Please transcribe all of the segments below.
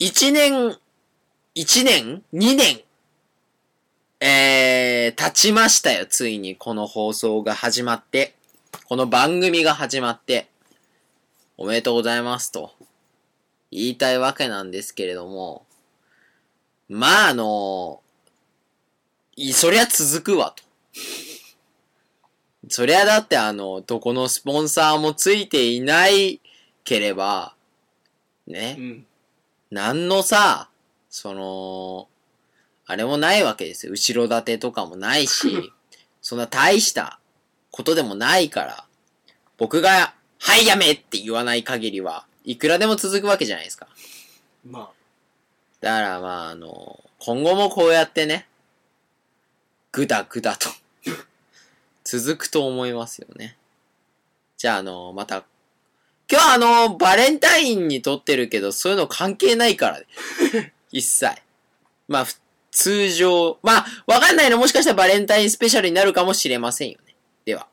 1年、1年 ?2 年？えー、経ちましたよ、ついにこの放送が始まって。この番組が始まって。おめでとうございますと。言いたいわけなんですけれども。まあ、あの、そりゃ続くわと。そりゃだってあの、どこのスポンサーもついていないければ、ね。うん。何のさ、その、あれもないわけですよ。後ろ盾とかもないし、そんな大したことでもないから、僕が、はいやめって言わない限りは、いくらでも続くわけじゃないですか。まあ。だからまあ、あの、今後もこうやってね、ぐだぐだと 続くと思いますよね。じゃあ、あの、また、今日あの、バレンタインに撮ってるけど、そういうの関係ないからね。一切。まあ、通常、まあ、わかんないのもしかしたらバレンタインスペシャルになるかもしれませんよね。では。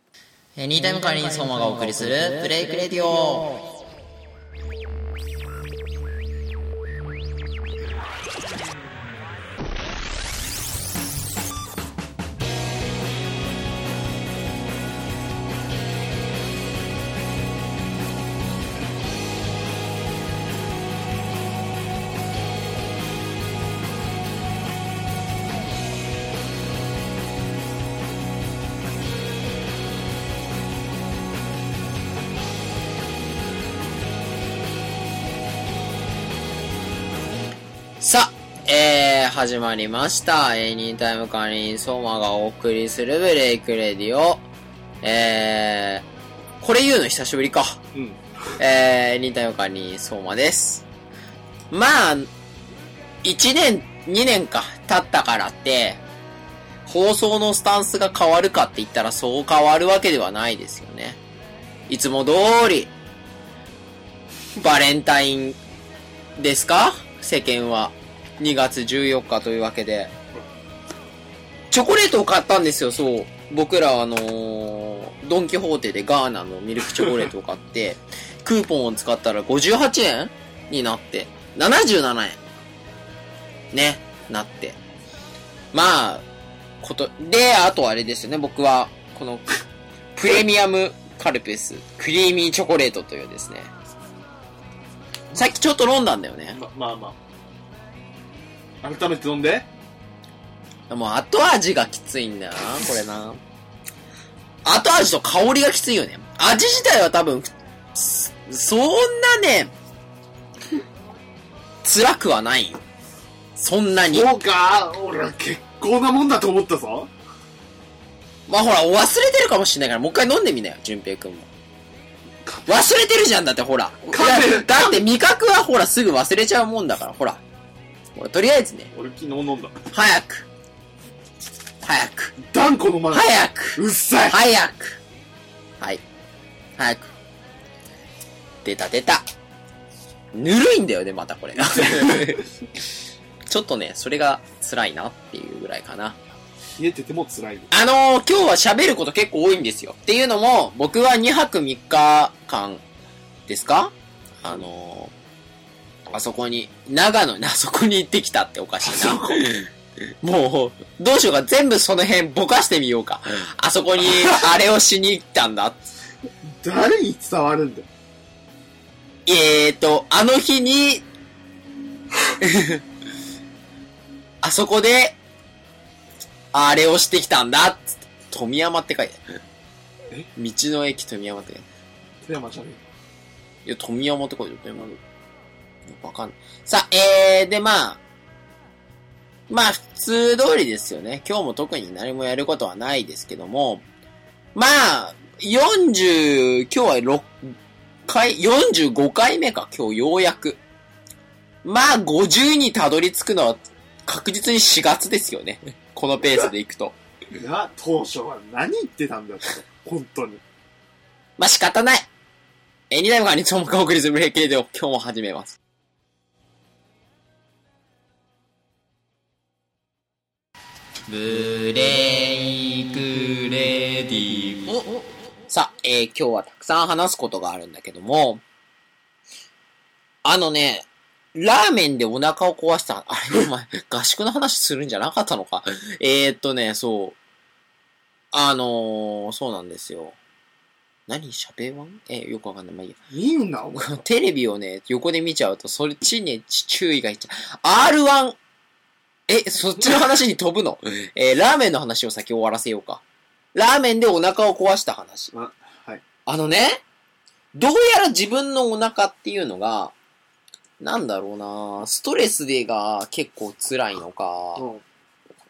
えー、ニータイムカリン相馬がお送りするブレイクレディオ。始まりました。 Anytime カリンソーマがお送りする Break Radio。えー、これ言うの久しぶりか。うん。えー、 Anytime カリンソーマです。まあ、1年、2年か、経ったからって、放送のスタンスが変わるかって言ったらそう変わるわけではないですよね。いつも通り、バレンタインですか？世間は。2月14日というわけで。チョコレートを買ったんですよ、そう。僕らあのー、ドンキホーテでガーナのミルクチョコレートを買って、クーポンを使ったら58円になって、77円。ね、なって。まあ、こと、で、あとあれですよね、僕は、この、プレミアムカルピス、クリーミーチョコレートというですね、さっきちょっと飲んだんだよね。ま、まあまあ。改めて飲んで。もう後味がきついんだよな、これな。後味と香りがきついよね。味自体は多分、そんなね、辛くはないよ。そんなに。そうか俺は結構なもんだと思ったぞ。まあほら、忘れてるかもしれないから、もう一回飲んでみなよ、淳平くんも。忘れてるじゃんだってほら。だって味覚はほらすぐ忘れちゃうもんだから、ほら。とりあえずね。俺昨日飲んだ。早く。早く。断固のま早く。うっさい。早く。はい。早く。出た出た。ぬるいんだよね、またこれ。ちょっとね、それが辛いなっていうぐらいかな。冷えてても辛い。あのー、今日は喋ること結構多いんですよ。っていうのも、僕は2泊3日間ですか？あのー、あそこに、長野にあそこに行ってきたっておかしいな。もう、どうしようか、全部その辺ぼかしてみようか。あそこに、あれをしに行ったんだ。誰に伝わるんだよ。えーと、あの日にあそこで、あれをしてきたんだっつって、富山って書いてある。え？道の駅富山って書いてある。富山じゃねえ。いや、富山って書いてある。富山。わかんない。さあ、えー、で、まあ、まあ、普通通りですよね。今日も特に何もやることはないですけども、まあ、40、今日は6回、45回目か、今日ようやく。まあ、50にたどり着くのは確実に4月ですよね。このペースでいくと。いや、当初は何言ってたんだって、本当に。まあ、仕方ない。え、二代目が日本も送りするブレーキレディを今日も始めます。ブレイクレディオ。さあ、えー、今日はたくさん話すことがあるんだけども、あのね、ラーメンでお腹を壊した、あれ、お前、合宿の話するんじゃなかったのか？えー、っとね、そう。あのー、そうなんですよ。何喋らんえ、よくわかんない。まあいいや。いいんだ。テレビをね、横で見ちゃうと、そっちに注意がいっちゃう。R1! え、そっちの話に飛ぶの？えーラーメンの話を先終わらせようか。ラーメンでお腹を壊した話。あはい。あのね、どうやら自分のお腹っていうのが、なんだろうなストレスでが結構辛いのか、わうん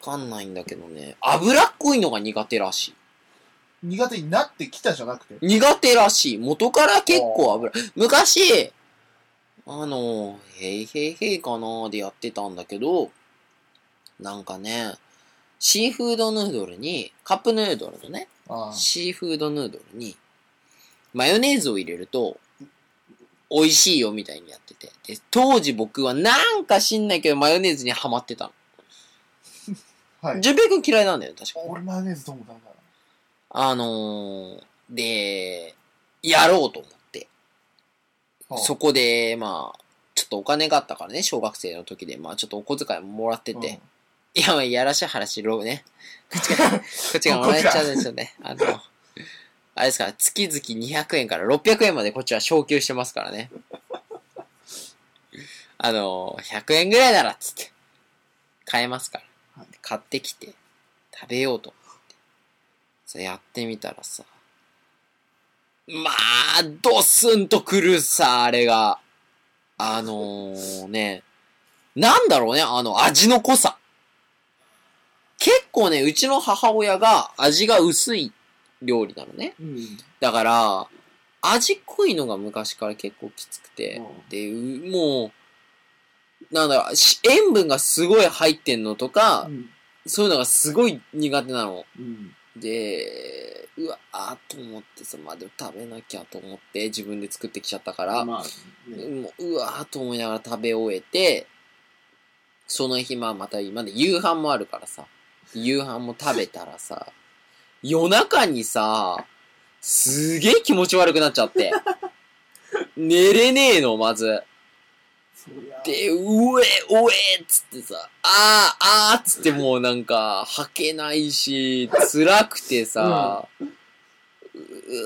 かんないんだけどね、脂っこいのが苦手らしい。苦手になってきたじゃなくて？苦手らしい。元から結構油。昔、あの、へいへいへいかなでやってたんだけど、なんかね、シーフードヌードルに、カップヌードルのね、ああシーフードヌードルに、マヨネーズを入れると、美味しいよみたいにやってて。で、当時僕はなんか知んないけどマヨネーズにハマってたの。はい。純平くん嫌いなんだよ、確か。俺マヨネーズともダメだな。あのー、で、やろうと思って。はあそこで、まあ、ちょっとお金があったからね、小学生の時で、まあちょっとお小遣いももらってて、いや、まあ、やらしい話ろうね。こっちが、こっちがもらえちゃうんですよね。あの、あれですから、月々200円から600円までこっちは昇給してますからね。あの、100円ぐらいならっつって、買えますから。はい買ってきて、食べようと思って。さ、やってみたらさ、まあ、ドスンとくるさ、あれが。あのー、ね、なんだろうね、あの、味の濃さ。結構ね、うちの母親が味が薄い料理なのね。うん。だから、味濃いのが昔から結構きつくて、うんで、うもう、なんだろう、し塩分がすごい入ってんのとか、うん。そういうのがすごい苦手なの。うん。で、うわ、あーと思ってさ、まあでも食べなきゃと思って自分で作ってきちゃったから、まあ、ね。もう、うわーと思いながら食べ終えて、その日、まあまた今で夕飯もあるからさ、夕飯も食べたらさ、夜中にさ、すげえ気持ち悪くなっちゃって。寝れねえの、まず。で、うえ、おえっつってさ、あー、あーっつってもうなんか、吐けないし、辛くてさ、う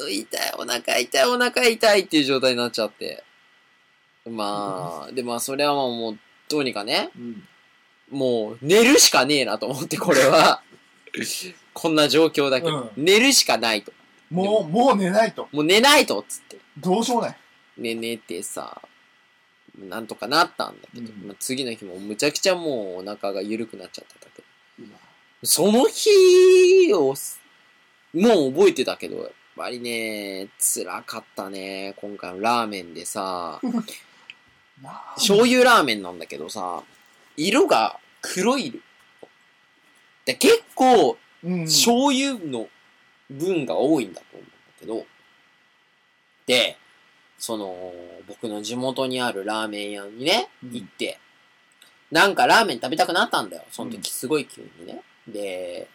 う痛い、お腹痛い、お腹痛いっていう状態になっちゃって。まあ、で、まあ、それはもう、どうにかね、うん。もう、寝るしかねえなと思って、これは。こんな状況だけど、う寝るしかないと。もう、もう寝ないと。もう寝ないと、つって。どうしようもない。ね、寝てさ、なんとかなったんだけど、うんまあ、次の日もむちゃくちゃもうお腹が緩くなっちゃってたけど、今その日をす、もう覚えてたけど、やっぱりね、辛かったね。今回のラーメンでさ、醤油ラーメンなんだけどさ、色が黒い。で結構、うん。醤油の分が多いんだと思うんだけど、で、その、僕の地元にあるラーメン屋にね、うん行って、なんかラーメン食べたくなったんだよ。そのうん時すごい急にね。で、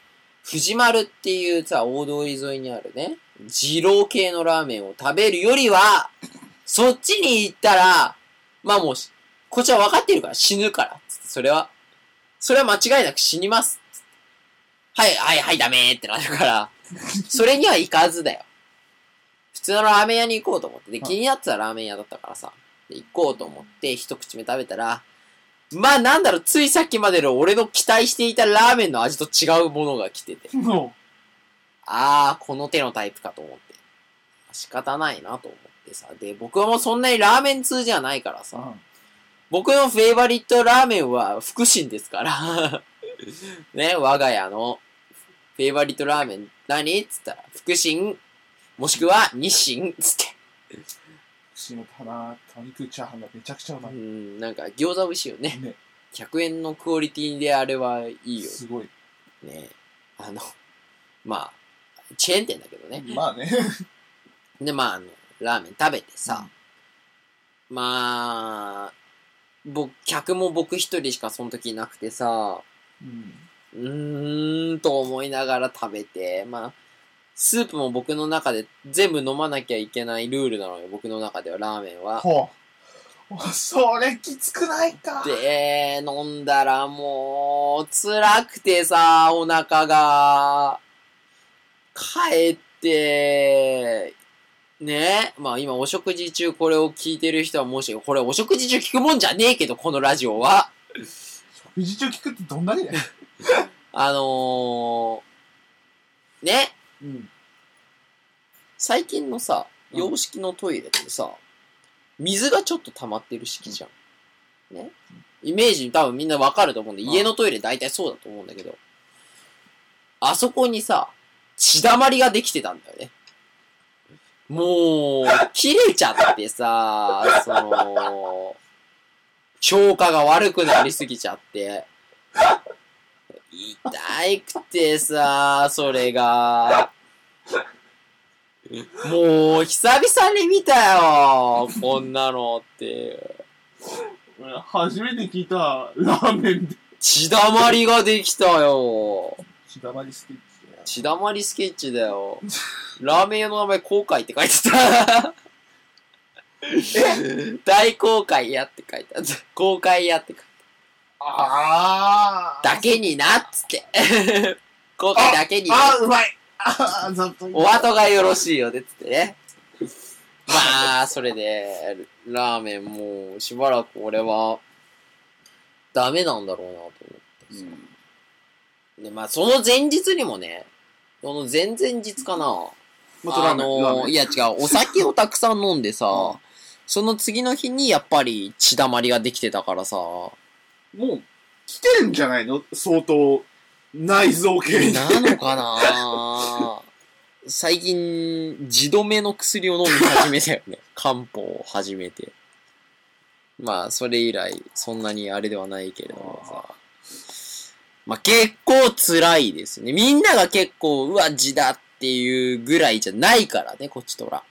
藤丸っていうさ、大通り沿いにあるね、二郎系のラーメンを食べるよりは、そっちに行ったら、まあもう、こっちは分かってるから死ぬから。つってそれは、それは間違いなく死にます。はい、はい、はい、ダメーってなるから、それには行かずだよ。普通のラーメン屋に行こうと思って。で、気になってたラーメン屋だったからさ。で、行こうと思って、一口目食べたら、まあなんだろう、ついさっきまでの俺の期待していたラーメンの味と違うものが来てて。もあー、この手のタイプかと思って。仕方ないなと思ってさ。で、僕はもうそんなにラーメン通じゃないからう、さ。うん僕のフェイバリットラーメンは福神ですから。ね、我が家のフェイバリットラーメン何？っつったら、福神、もしくは日清？つって。串の棚、豚肉チャーハンがめちゃくちゃうまうい。ん、なんか餃子美味しいよね。ね、100円のクオリティであれはいいよ。すごい。ね。あの、まあ、チェーン店だけどね。まあね。で、まあ、あの、ラーメン食べてさ、まあ、僕、客も僕一人しかその時いなくてさ、うん。うーん、と思いながら食べて、まあ、スープも僕の中で全部飲まなきゃいけないルールなのよ、僕の中ではラーメンは。ほう。それきつくないか。で、飲んだらもう、辛くてさ、お腹が、帰って、ね。まあ今お食事中これを聞いてる人はもし、これお食事中聞くもんじゃねえけど、このラジオは。食事中聞くってどんなにだよ。あのー、ね。うん。最近のさ、うん洋式のトイレってさ、水がちょっと溜まってる式じゃん。ね。イメージ多分みんなわかると思うんで、ん家のトイレ大体そうだと思うんだけど、あそこにさ、血だまりができてたんだよね。もう、切れちゃってさ、その、消化が悪くなりすぎちゃって、痛くてさ、それが、もう、久々に見たよこんなのって。俺初めて聞いたラーメンで。血だまりができたよ血だまりスケッチだよ。血だまりスケッチだよ。ラーメン屋の名前、後悔って書いてた。大公開やって書いてあった。公開やって書いてああ。だけになっつって。公開だけに。あー、うまいあー、ざっとお後がよろしいよね、つってね。まあ、それで、ラーメンもう、しばらく俺は、ダメなんだろうなと思ってさ。で、まあ、その前日にもね、その前々日かな。あまたラーいや違う、お酒をたくさん飲んでさ、うんその次の日にやっぱり血だまりができてたからさ、もう、来てるんじゃないの相当、内臓系に。なのかな？最近、自止めの薬を飲み始めたよね。漢方を始めて。まあ、それ以来、そんなにあれではないけれどもさ。まあ、結構辛いですね。みんなが結構、うわ、字だっていうぐらいじゃないからね、こっちとら。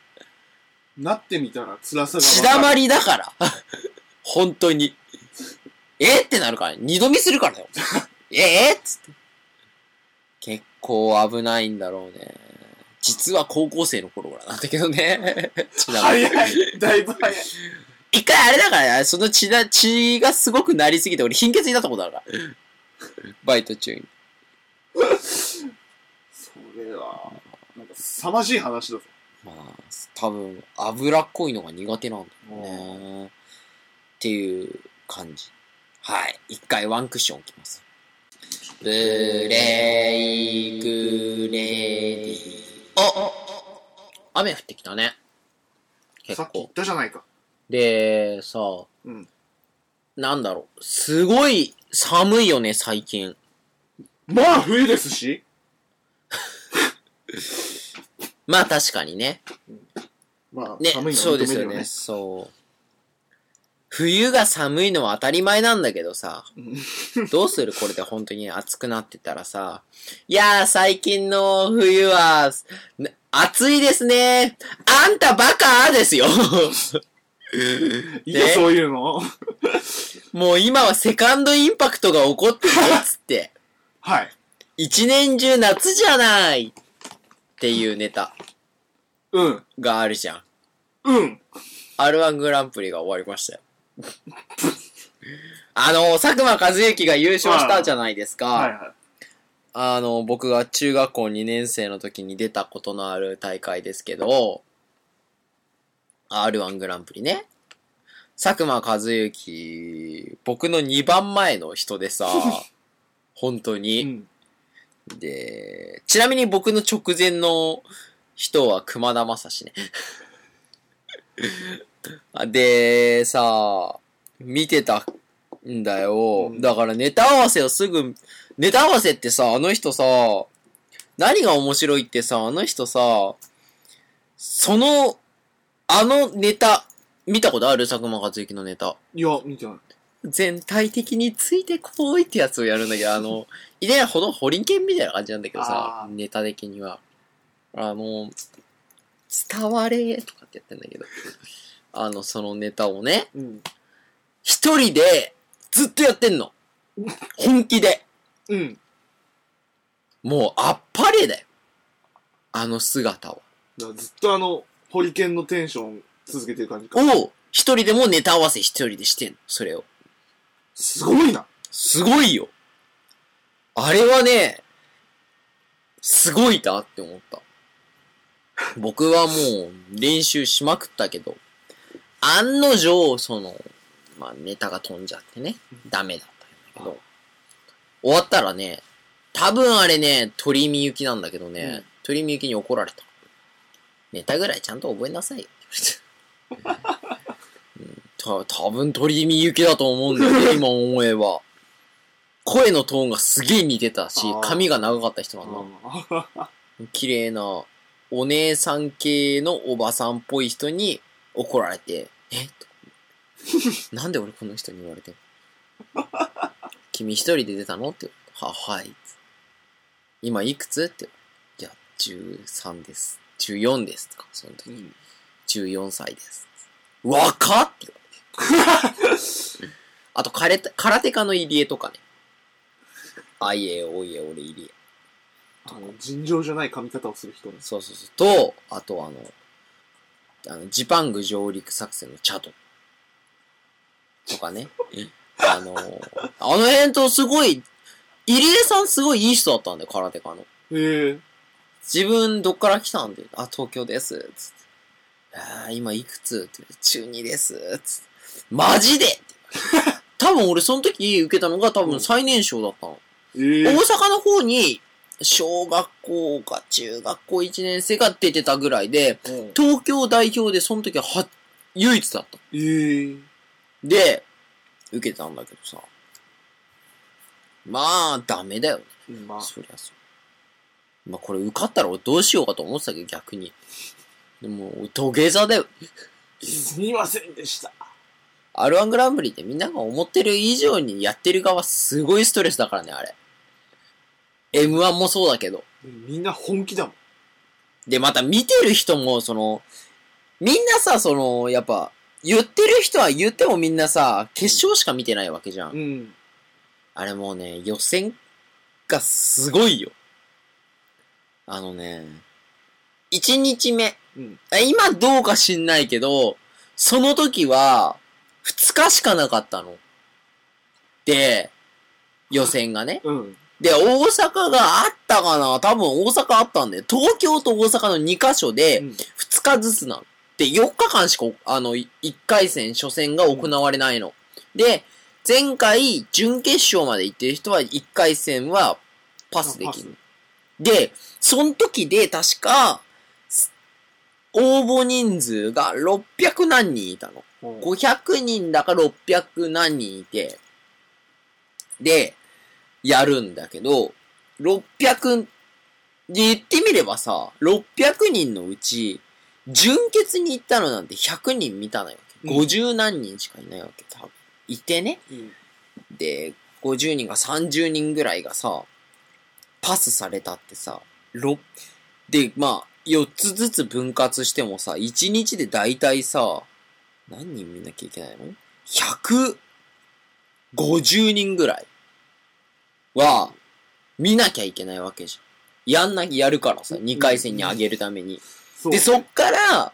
なってみたら辛さが血。だまりだから。本当に。えってなるからね。二度見するからよ。ええっつって。結構危ないんだろうね。実は高校生の頃からなんだけどね。血だまり。早い。だいぶ早い。一回あれだからね、その血だ、血がすごくなりすぎて、俺貧血になったことあるから。バイト中に。それは、なんか、凄まじい話だぞ。まあ、多分、脂っこいのが苦手なんだよね。っていう感じ。はい。一回ワンクッション置きます。ブレイクレディお雨降ってきたね。結さっき言っ構。たじゃないか。で、さ、うん。なんだろう。すごい寒いよね、最近。まあ、冬ですし。まあ確かにね。まあ、ね寒い、のそうですよね。は認めるよね。そう。冬が寒いのは当たり前なんだけどさ、どうするこれで本当に暑くなってたらさ、いやー最近の冬は、な暑いですね。あんたバカですよ。いいよ、そういうの。もう今はセカンドインパクトが起こってるよっつって。はい。一年中夏じゃないっていうネタうん。があるじゃん。うん。R1 グランプリが終わりましたよ。あの、佐久間一行が優勝したじゃないですか。はいはあの、僕が中学校2年生の時に出たことのある大会ですけど、R1 グランプリね。佐久間一行、僕の2番前の人でさ、本当い。うに。ん。で、ちなみに僕の直前の人は熊田正史ね。あで、さ、見てたんだよ。うんだからネタ合わせをすぐ、ネタ合わせってさ、あの人さ、何が面白いってさ、あの人さ、その、あのネタ、見たことある？佐久間一行のネタ。いや、見てない。全体的についてこいってやつをやるんだけど、あの、いやほどホリンケンみたいな感じなんだけどさネタ的には。あの、伝われとかってやってんだけど、あの、そのネタをね、うん。一人でずっとやってんの。本気で。うん。もう、あっぱれだよ。あの姿は。ずっとあの、ホリケンのテンション続けてる感じか。を、一人でもネタ合わせ一人でしてんの、それを。すごいな。すごいよ。あれはね、すごいなって思った。僕はもう練習しまくったけど、案の定、その、まあネタが飛んじゃってね、ダメだったんだけど、終わったらね、多分あれね、鳥見行きなんだけどね、うん鳥見行きに怒られた。ネタぐらいちゃんと覚えなさいよ。って言われてうんた多分鳥見行きだと思うんだよね、今思えば。声のトーンがすげえ似てたし髪が長かった人なんだ。綺麗な、お姉さん系のおばさんっぽい人に怒られて、え？と なんで俺この人に言われてんの？君一人で出たの？っては、はい。今いくつ？っていや、13です。14です。とか、その時。うん14歳です。若っって。あと、空手、空手家の入江とかね。あいえ、おいえ、俺入江。あの、尋常じゃない髪型をする人ね。そうそうそう。と、あとあの、あの、ジパング上陸作戦のチャド。とかね。あの、あの辺とすごい、入江さんすごいいい人だったんだよ、空手家の。へえ。自分どっから来たんで、あ、東京です、つって。あー今いくつ中2です、つって。マジで多分俺その時受けたのが多分最年少だったの。ええ大阪の方に、小学校か中学校1年生が出てたぐらいで、うん東京代表でその時はは、唯一だった。ええで、受けたんだけどさ。まあ、ダメだよね。うんまあ、そりゃそう。まあこれ受かったら俺どうしようかと思ってたけど逆に。でも、土下座だよ。すみませんでした。R1 グランプリってみんなが思ってる以上にやってる側すごいストレスだからね、あれ。M1 もそうだけど。みんな本気だもん。で、また見てる人も、その、みんなさ、その、やっぱ、言ってる人は言ってもみんなさ、決勝しか見てないわけじゃん。うん。あれもうね、予選がすごいよ。あのね、1日目。うん。あ今どうか知んないけど、その時は、2日しかなかったの。で、予選がね。うん。で、大阪があったかな？多分大阪あったんで、東京と大阪の2カ所で、うん2日ずつなの。で、4日間しか、あの、1回戦、初戦が行われないの。で、前回、準決勝まで行ってる人は、1回戦はパスできる。で、その時で確か、す応募人数が600何人いたの。うん500人だか600何人いて、で、やるんだけど、600、言ってみればさ、600人のうち、純潔に行ったのなんて100人見たのよ。うん50何人しかいないわけ。多分いてね。うんで、50人が30人ぐらいがさ、パスされたってさ、6、で、まあ、4つずつ分割してもさ、1日で大体さ、何人見なきゃいけないの ?150 人ぐらいは、見なきゃいけないわけじゃん。やんなきゃやるからさ、2回戦に上げるために。で、そっから、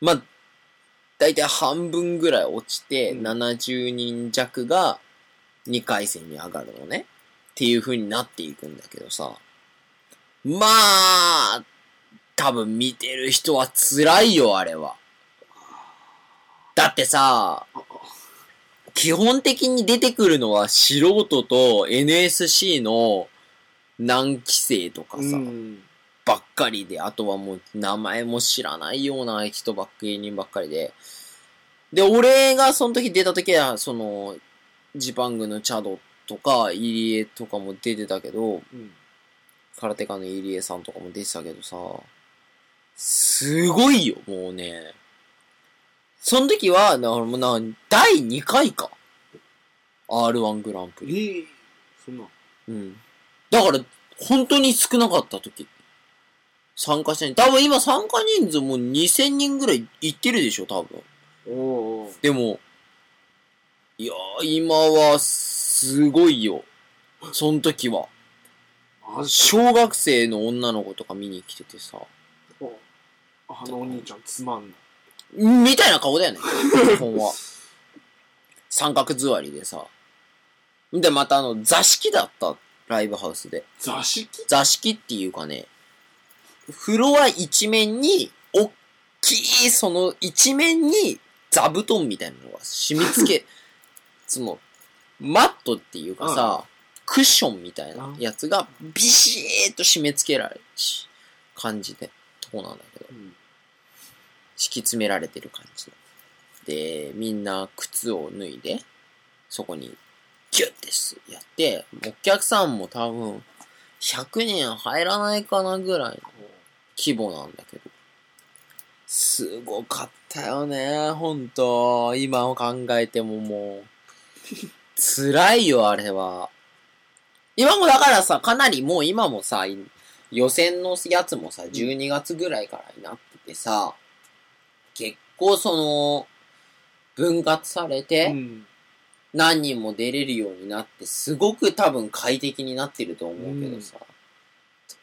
まあ、だいたい半分ぐらい落ちて、うん70人弱が2回戦に上がるのね。っていう風になっていくんだけどさ。まあ、多分見てる人は辛いよ、あれは。だってさ、基本的に出てくるのは素人と NSC の何期生とかさ、うん。ばっかりで、あとはもう名前も知らないような人ばっかり、芸人ばっかりで。で、俺がその時出た時は、その、ジパングのチャドとか、入江とかも出てたけど、うん。空手家の入江さんとかも出てたけどさ、すごいよ、もうね。その時は、だからもうな、第2回か。R1 グランプリ。ええそんな。うん。だから、本当に少なかった時。参加者に。多分今参加人数もう2000人ぐらいいってるでしょ、多分。おお。でも、いやー、今は、すごいよ。その時は。小学生の女の子とか見に来ててさ。かあのお兄ちゃんつまんない。みたいな顔だよね。基本は。三角座りでさ。で、またあの、座敷だった。ライブハウスで。座敷？座敷っていうかね、フロア一面に、おっきい、その一面に座布団みたいなのが染み付け、その、マットっていうかさ、クッションみたいなやつがビシーっと締め付けられるし感じで、とこなんだけど、うん敷き詰められてる感じで。みんな靴を脱いで、そこにギュッてやって、お客さんも多分、100人入らないかなぐらいの規模なんだけど。すごかったよね、ほんと。今を考えてももう。辛いよ、あれは。今もだからさ、かなりもう今もさ、予選のやつもさ、12月ぐらいからになっててさ、構その、分割されて、うん。何人も出れるようになって、すごく多分快適になってると思うけどさ、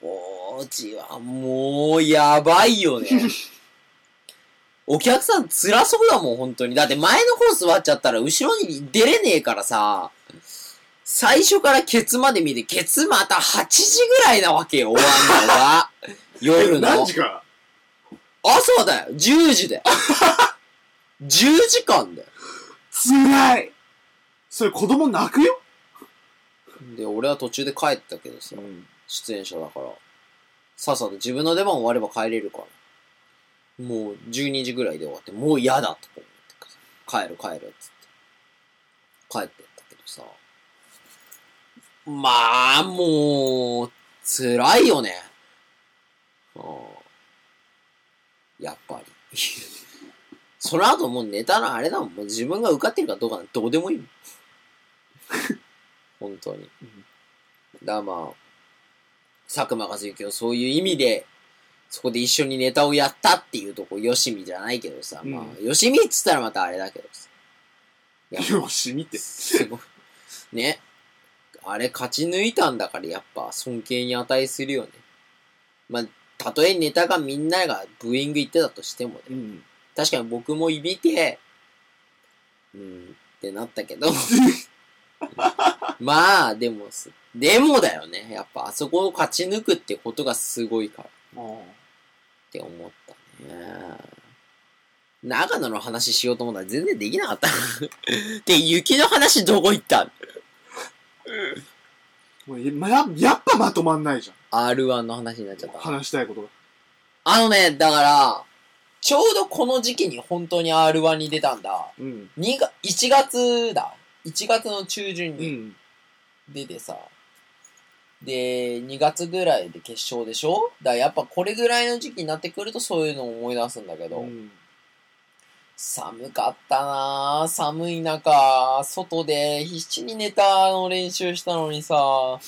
当時はもうやばいよね。お客さん辛そうだもん、本当に。だって前の方座っちゃったら後ろに出れねえからさ、最初からケツまで見て、ケツまた8時ぐらいなわけよ、終わんのが。夜の。何時から？朝だよ、10時だよ。10時間だよ。辛いそれ子供泣くよ？で、俺は途中で帰ったけどさ、出演者だから、さっさと自分の出番終われば帰れるから。もう12時ぐらいで終わって、もう嫌だとか思って、帰る帰るっつって。帰ってったけどさ。まあ、もう、辛いよね。うんやっぱり。その後もうネタのあれだもん。もう自分が受かってるかどうかなんてどうでもいいもん。本当に。だからまあ、佐久間和之をそういう意味で、そこで一緒にネタをやったっていうとこ、よしみじゃないけどさ、うんまあ、よしみっつったらまたあれだけどさ。いやよし、見て。すごい。ね。あれ勝ち抜いたんだからやっぱ尊敬に値するよね。まあ、たとえネタがみんながブーイング言ってたとしてもね。うん。確かに僕もいびて、うん、ってなったけど。まあ、でもす、でもだよね。やっぱあそこを勝ち抜くってことがすごいからって思ったね。長野の話しようと思ったら全然できなかった。で、雪の話どこ行ったもうやまややっぱまとまんないじゃ ?R1 の話になっちゃっん。た。話したいことが。あのね、だから、ちょうどこの時期に本当に R1 に出たんだ。うん。2が、1月だ。1月の中旬にうん。出てさ。で、2月ぐらいで決勝でしょ？だからやっぱこれぐらいの時期になってくるとそういうのを思い出すんだけど、うん。寒かったなぁ。寒い中、外で必死にネタの練習したのにさ、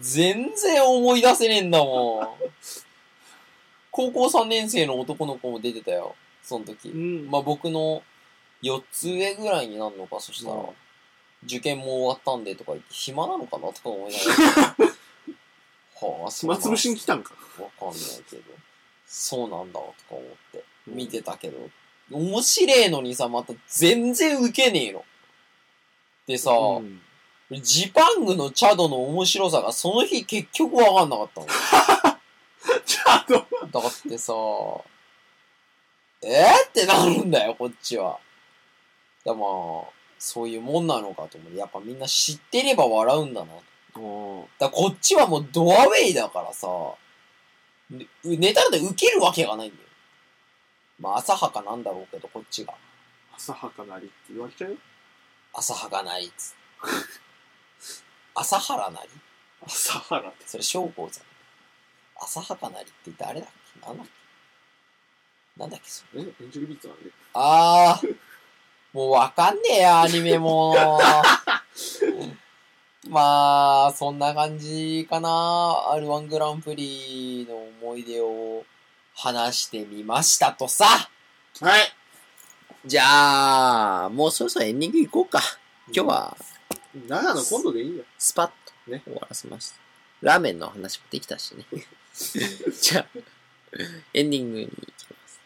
全然思い出せねえんだもん。高校3年生の男の子も出てたよ。その時。うん。まあ僕の4つ上ぐらいになるのか、そしたらうん。受験も終わったんでとか言って、暇なのかなとか思いながら。はあ、暇つぶしに来たんか。わかんないけど。そうなんだとか思って見てたけど、面白えのにさ、また全然ウケねえの。でさ、うん。ジパングのチャドの面白さがその日結局わかんなかったの。ちゃんと。だってさ、えー、ってなるんだよ、こっちは。だまあ、そういうもんなのかと思って、やっぱみんな知ってれば笑うんだな。だこっちはもうドアウェイだからさ、ねネタで受けるわけがないんだよ。まあ、浅はかなんだろうけど、こっちが。浅はかなりって言われちゃう？よ。浅はかなりっつって。浅原なり？浅はらって。それ、将校さん。浅はかなりって誰だっけ？なんだっけ？なんだっけそれ？えエンジェルビーツなんで。あー、もうわかんねえや、アニメも。まあ、そんな感じかな。R1 グランプリの思い出を話してみましたとさ。はい。じゃあ、もうそろそろエンディング行こうか。今日は、長野今度でいいよ。スパッとね終わらせました。ラーメンの話もできたしね。じゃあ、エンディングに行きます。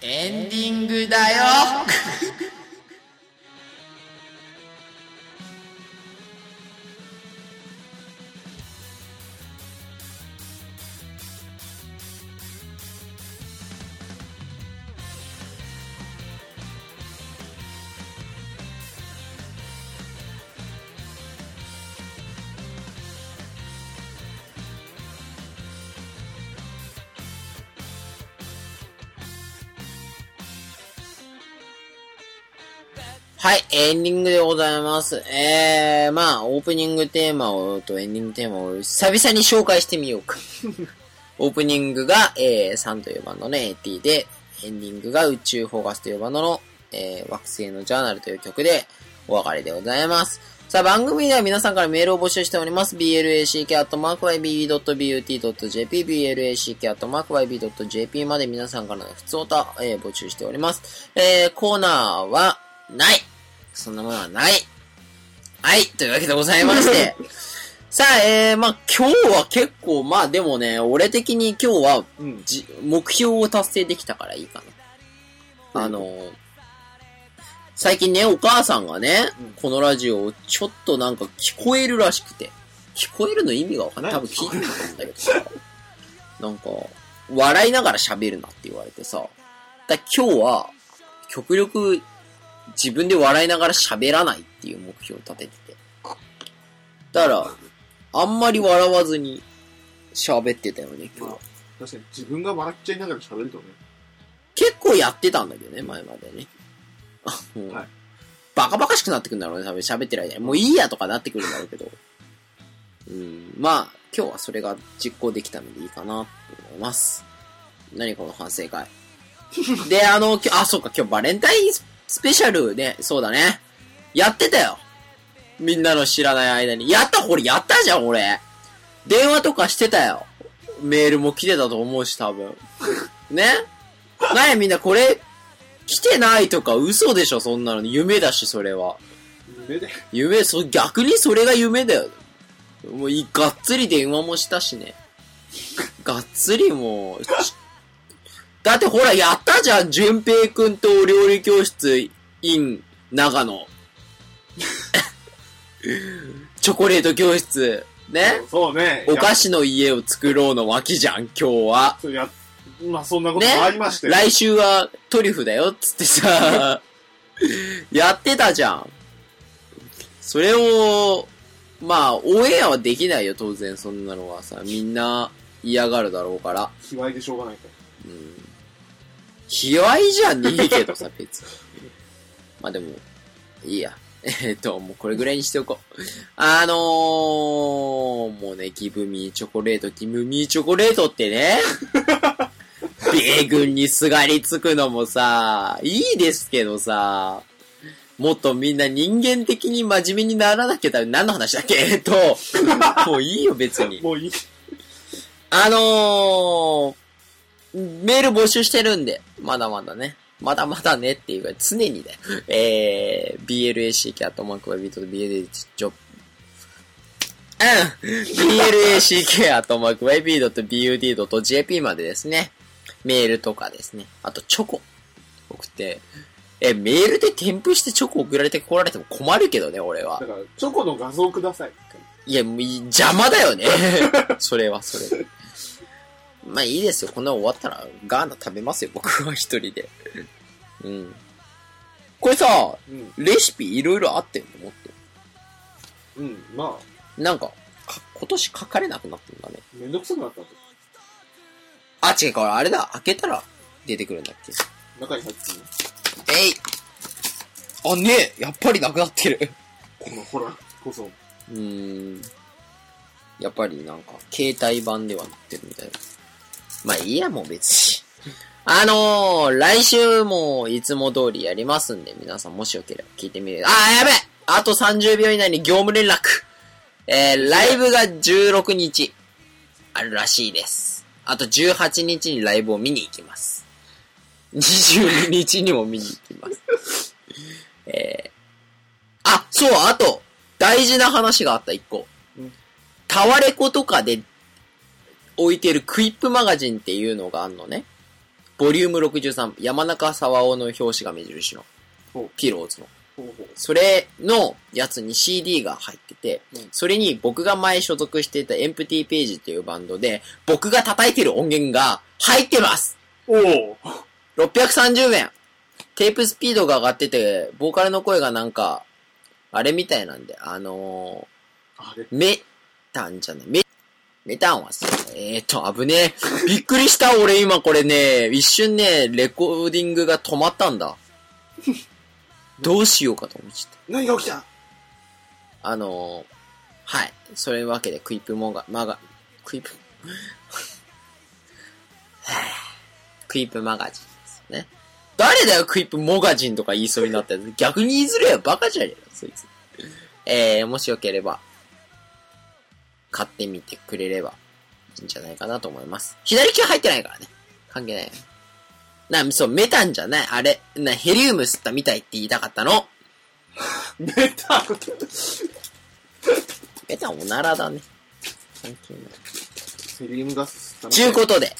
エンディングだよはい、エンディングでございます。えー、まあ、オープニングテーマを、とエンディングテーマを久々に紹介してみようか。オープニングが、えー、3というバンドの AT で、エンディングが宇宙フォーガスというバンドの、えー、惑星のジャーナルという曲で、お別れでございます。さあ、番組では皆さんからメールを募集しております。black.yb.but.jp、black.yb.jp まで皆さんからの普通歌、えー募集しております。えー、コーナーは、ないそんなものはない。はい。というわけでございまして、さあ、えー、まあ、今日は結構、まあでもね、俺的に今日は、うん。じ、目標を達成できたからいいかな。あのー最近ね、お母さんがね、うん。このラジオをちょっとなんか聞こえるらしくて、聞こえるの意味がわかんない。多分聞いてたんだけどさ、なんか、笑いながら喋るなって言われてさ、だ今日は、極力、自分で笑いながら喋らないっていう目標を立ててて。だから、あんまり笑わずに喋ってたよね、今日は。確かに自分が笑っちゃいながら喋るとね。結構やってたんだけどね、前までね。あもうはいバカバカしくなってくるんだろうね、多分喋ってる間に。もういいやとかなってくるんだろうけど。うん、まあ、今日はそれが実行できたのでいいかなと思います。何この反省会。で、あの、あ、そうか、今日バレンタインスペシャルね、そうだね。やってたよ。みんなの知らない間に。やったこれやったじゃん、俺。電話とかしてたよ。メールも来てたと思うし、多分。ね？なんやみんなこれ、来てないとか嘘でしょ、そんなの。夢だし、それは。夢で。夢、そ、逆にそれが夢だよ。もうい、がっつり電話もしたしね。がっつりもう、ちだってほら、やったじゃん、淳平くんとお料理教室 in 長野。チョコレート教室。ね？そうね。お菓子の家を作ろうの脇じゃん、今日は。子。や、まあそんなことねもありまして。来週はトリュフだよ、つってさ、やってたじゃん。それを、まあ、オンエアはできないよ、当然、そんなのはさ。みんな嫌がるだろうから。卑猥でしょうがないかうん。卑猥じゃねえけどさ、別に。まあでも、いいや。えっと、もうこれぐらいにしておこう。あのー、もうね、ギブミーチョコレート、ギブミーチョコレートってね、米軍にすがりつくのもさ、いいですけどさ、もっとみんな人間的に真面目にならなきゃダメ。何の話だっけ？えっと、もういいよ別にら。。もういい。あのー、メール募集してるんで、まだまだね。まだまだねっていうか、常にだよ。えー、BLACK アットマークワイビート BLH ジョうん BLACK アットマーク YB.BUD.JP までですね。メールとかですね。あと、チョコ。送って。え、メールで添付してチョコ送られてこられても困るけどね、俺はだ。から、チョコの画像ください。いや、もうい邪魔だよね。それはそれで。まあいいですよ。こんな終わったらガーナ食べますよ。僕は一人で。うん。これさ、うん。レシピいろいろあってんの？もっと。うん。まあ、なんかか今年書かれなくなってんだね。めんどくさくなったあ、違う、これあれだ。開けたら出てくるんだっけ？中に入ってるえい。あ、ねえ。やっぱりなくなってる。このホラーこそ。うーん。やっぱりなんか、携帯版ではなってるみたいな。まあいいや、もう別に。あのー、来週もいつも通りやりますんで、皆さんもしよければ聞いてみる。あー、やべえあと30秒以内に業務連絡えー、ライブが16日、あるらしいです。あと18日にライブを見に行きます。22日にも見に行きます。えー、あ、そう、あと、大事な話があった、一個うん。タワレコとかで置いてるクイップマガジンっていうのがあるのね。ボリューム63、山中沢夫の表紙が目印の。ピローズの。それのやつに CD が入ってて、うん。それに僕が前所属していたエンプティページっていうバンドで、僕が叩いてる音源が入ってます。おお !630 円テープスピードが上がってて、ボーカルの声がなんか、あれみたいなんで、あのあれ？ー、メタンじゃない、メ、メタンはさ、えーと、危ねえ。びっくりした、俺今これね、一瞬ね、レコーディングが止まったんだ。どうしようかと思っちゃった。何が起きたあのー、はい。そういうわけで、クイップモガ、マガ、クイップ、クイップマガジンですね。誰だよ、クイップモガジンとか言いそうになったやつ。逆に言いづれよ、バカじゃねえよ、そいつ。えー、もしよければ、買ってみてくれればいいんじゃないかなと思います。左利きは入ってないからね。関係ないよ。な、そう、メタンじゃない。あれ、な、ヘリウム吸ったみたいって言いたかったの。メ タメタンおならだね。関係ない。セリウムガスちゅうことで、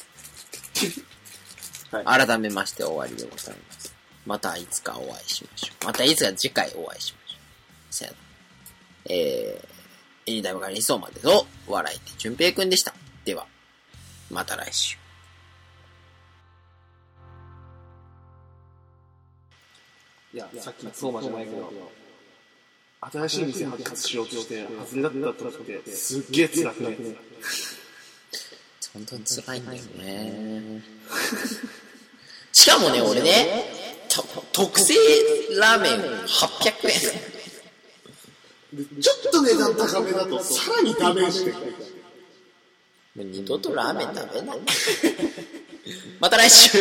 はい改めまして終わりでございます。またいつかお会いしましょう。またいつか次回お会いしましょう。さよなら。えー、エニタイムが理想までと、笑いて淳平くんでした。では、また来週。いや、さっき相馬じゃないけど、新しい店発掘しようとして、外れだった時って、すっげえ辛くね。本当に辛いんだよね。しかもね、俺ね、と特製ラーメン800円。ちょっと値段高めだと、さらにダメージで。もう二度とラーメン食べない。また来週